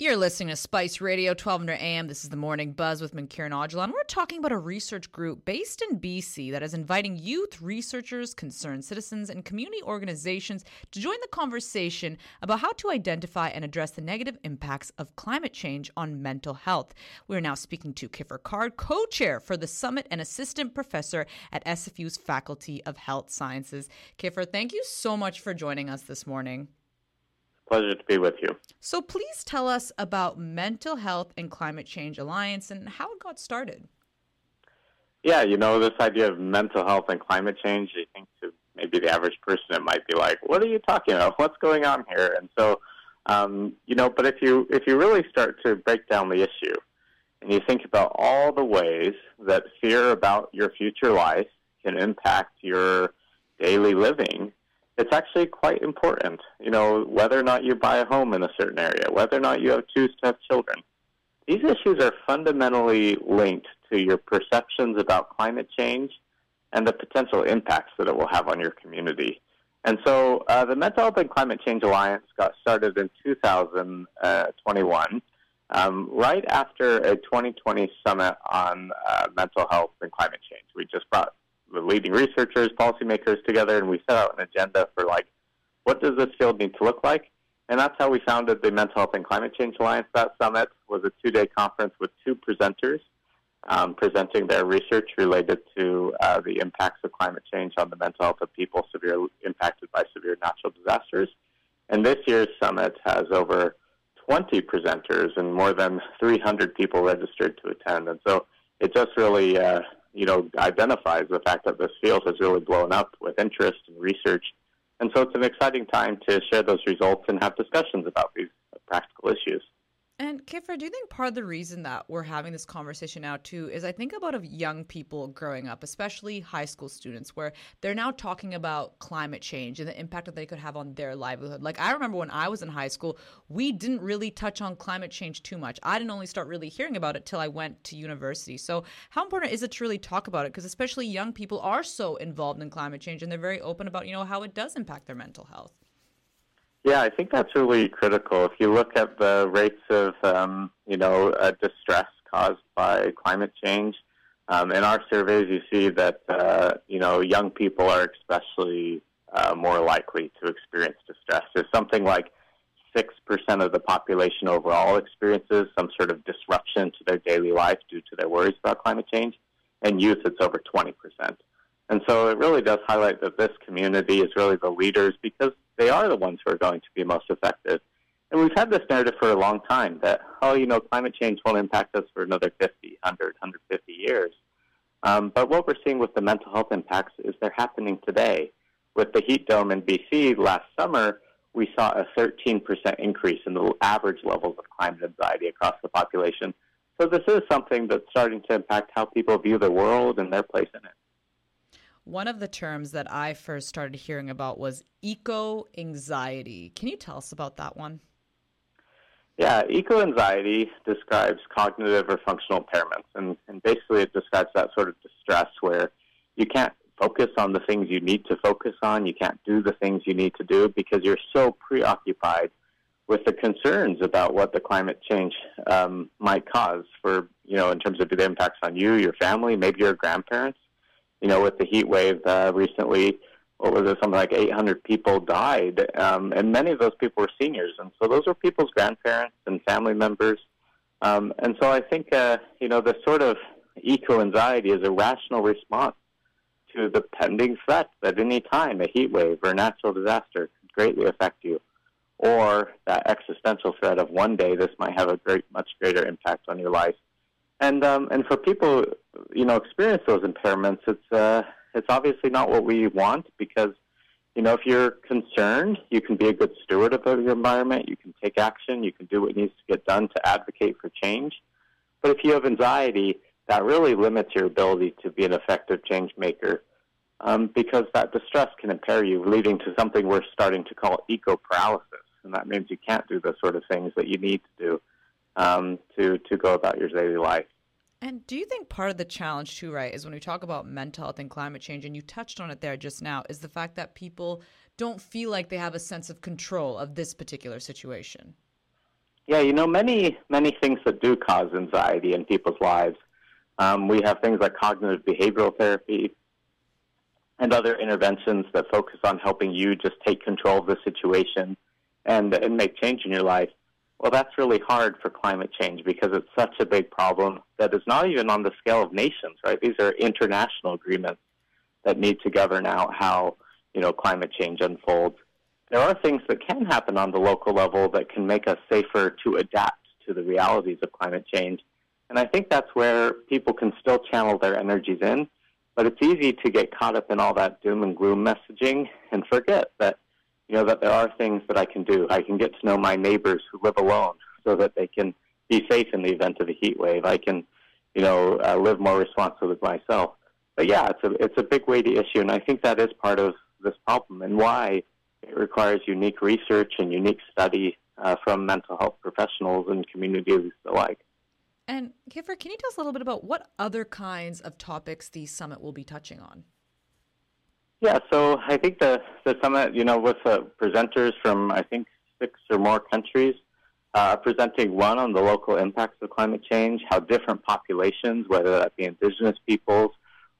You're listening to Spice Radio 1200 AM. This is the Morning Buzz with Mankiran Aujla. We're talking about a research group based in BC that is inviting youth researchers, concerned citizens, and community organizations to join the conversation about how to identify and address the negative impacts of climate change on mental health. We're now speaking to Kiffer Card, co chair for the summit and assistant professor at SFU's Faculty of Health Sciences. Kiffer, thank you so much for joining us this morning. Pleasure to be with you. So, please tell us about Mental Health and Climate Change Alliance and how it got started. Yeah, you know, this idea of mental health and climate change, I think to maybe the average person, it might be like, what are you talking about? What's going on here? And so, um, you know, but if you if you really start to break down the issue and you think about all the ways that fear about your future life can impact your daily living, it's actually quite important. You know, whether or not you buy a home in a certain area, whether or not you have choose to have children. These issues are fundamentally linked to your perceptions about climate change and the potential impacts that it will have on your community. And so uh, the Mental Health and Climate Change Alliance got started in 2021, um, right after a 2020 summit on uh, mental health and climate change. We just brought leading researchers, policymakers together, and we set out an agenda for like, what does this field need to look like? And that's how we founded the Mental Health and Climate Change Alliance. That summit was a two-day conference with two presenters um, presenting their research related to uh, the impacts of climate change on the mental health of people severely impacted by severe natural disasters. And this year's summit has over 20 presenters and more than 300 people registered to attend. And so it just really uh, you know, identifies the fact that this field has really blown up with interest and research. And so it's an exciting time to share those results and have discussions about these practical issues. Kiffer, do you think part of the reason that we're having this conversation now too is I think about of young people growing up, especially high school students, where they're now talking about climate change and the impact that they could have on their livelihood. Like I remember when I was in high school, we didn't really touch on climate change too much. I didn't only start really hearing about it till I went to university. So how important is it to really talk about it? Because especially young people are so involved in climate change and they're very open about you know how it does impact their mental health. Yeah, I think that's really critical. If you look at the rates of, um, you know, uh, distress caused by climate change, um, in our surveys, you see that, uh, you know, young people are especially uh, more likely to experience distress. There's something like 6% of the population overall experiences some sort of disruption to their daily life due to their worries about climate change. And youth, it's over 20%. And so it really does highlight that this community is really the leaders because they are the ones who are going to be most effective. And we've had this narrative for a long time that, oh, you know, climate change won't impact us for another 50, 100, 150 years. Um, but what we're seeing with the mental health impacts is they're happening today. With the heat dome in BC last summer, we saw a 13% increase in the average levels of climate anxiety across the population. So this is something that's starting to impact how people view the world and their place in it. One of the terms that I first started hearing about was eco anxiety. Can you tell us about that one? Yeah, eco anxiety describes cognitive or functional impairments, and, and basically it describes that sort of distress where you can't focus on the things you need to focus on, you can't do the things you need to do because you're so preoccupied with the concerns about what the climate change um, might cause for, you know, in terms of the impacts on you, your family, maybe your grandparents you know, with the heat wave uh, recently, what was it? Something like 800 people died, um, and many of those people were seniors, and so those were people's grandparents and family members. Um, and so I think, uh, you know, the sort of eco anxiety is a rational response to the pending threat that any time a heat wave or a natural disaster could greatly affect you, or that existential threat of one day this might have a great, much greater impact on your life and um, and for people, you know, experience those impairments, it's uh, it's obviously not what we want because, you know, if you're concerned, you can be a good steward of your environment. You can take action. You can do what needs to get done to advocate for change. But if you have anxiety, that really limits your ability to be an effective change maker um, because that distress can impair you, leading to something we're starting to call eco paralysis. And that means you can't do the sort of things that you need to do um, to to go about your daily life. And do you think part of the challenge too, right, is when we talk about mental health and climate change, and you touched on it there just now, is the fact that people don't feel like they have a sense of control of this particular situation? Yeah, you know, many many things that do cause anxiety in people's lives. Um, we have things like cognitive behavioral therapy and other interventions that focus on helping you just take control of the situation and and make change in your life. Well, that's really hard for climate change because it's such a big problem that is not even on the scale of nations, right? These are international agreements that need to govern out how you know climate change unfolds there are things that can happen on the local level that can make us safer to adapt to the realities of climate change. And I think that's where people can still channel their energies in. But it's easy to get caught up in all that doom and gloom messaging and forget that, you know, that there are things that I can do. I can get to know my neighbors who live alone so that they can be safe in the event of a heat wave. I can, you know, uh, live more responsibly with myself. But yeah, it's a it's a big weighty issue, and I think that is part of this problem and why it requires unique research and unique study uh, from mental health professionals and communities alike. And Kiffer, can you tell us a little bit about what other kinds of topics the summit will be touching on? Yeah, so I think the, the summit, you know, with uh, presenters from, I think, six or more countries, uh, presenting one on the local impacts of climate change, how different populations, whether that be indigenous peoples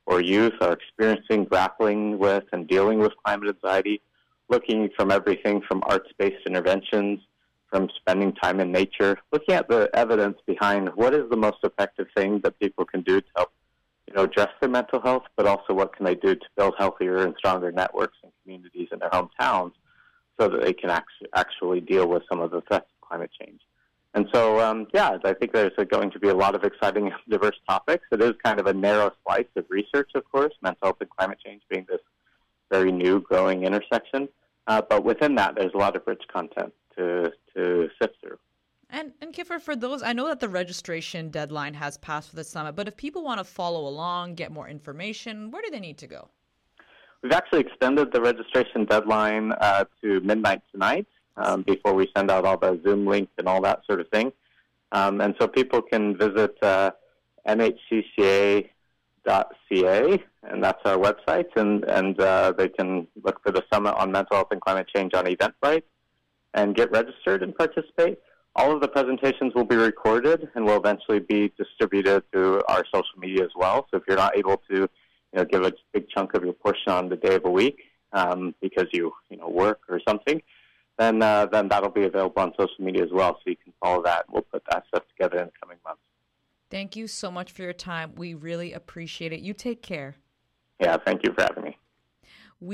or youth, are experiencing, grappling with, and dealing with climate anxiety looking from everything from arts-based interventions, from spending time in nature, looking at the evidence behind what is the most effective thing that people can do to help, you know, address their mental health, but also what can they do to build healthier and stronger networks and communities in their hometowns so that they can actually, actually deal with some of the threats of climate change. And so, um, yeah, I think there's going to be a lot of exciting, diverse topics. It is kind of a narrow slice of research, of course, mental health and climate change being this very new, growing intersection. Uh, but within that, there's a lot of rich content to to sift through. And and Kiffer, for those, I know that the registration deadline has passed for the summit, but if people want to follow along, get more information, where do they need to go? We've actually extended the registration deadline uh, to midnight tonight um, before we send out all the Zoom links and all that sort of thing. Um, and so people can visit uh, mhcca ca, and that's our website, and and uh, they can look for the summit on mental health and climate change on Eventbrite, and get registered and participate. All of the presentations will be recorded and will eventually be distributed through our social media as well. So if you're not able to, you know, give a big chunk of your portion on the day of a week um, because you you know work or something, then uh, then that'll be available on social media as well. So you can follow that. We'll put that stuff together in the coming months. Thank you so much for your time. We really appreciate it. You take care. Yeah, thank you for having me.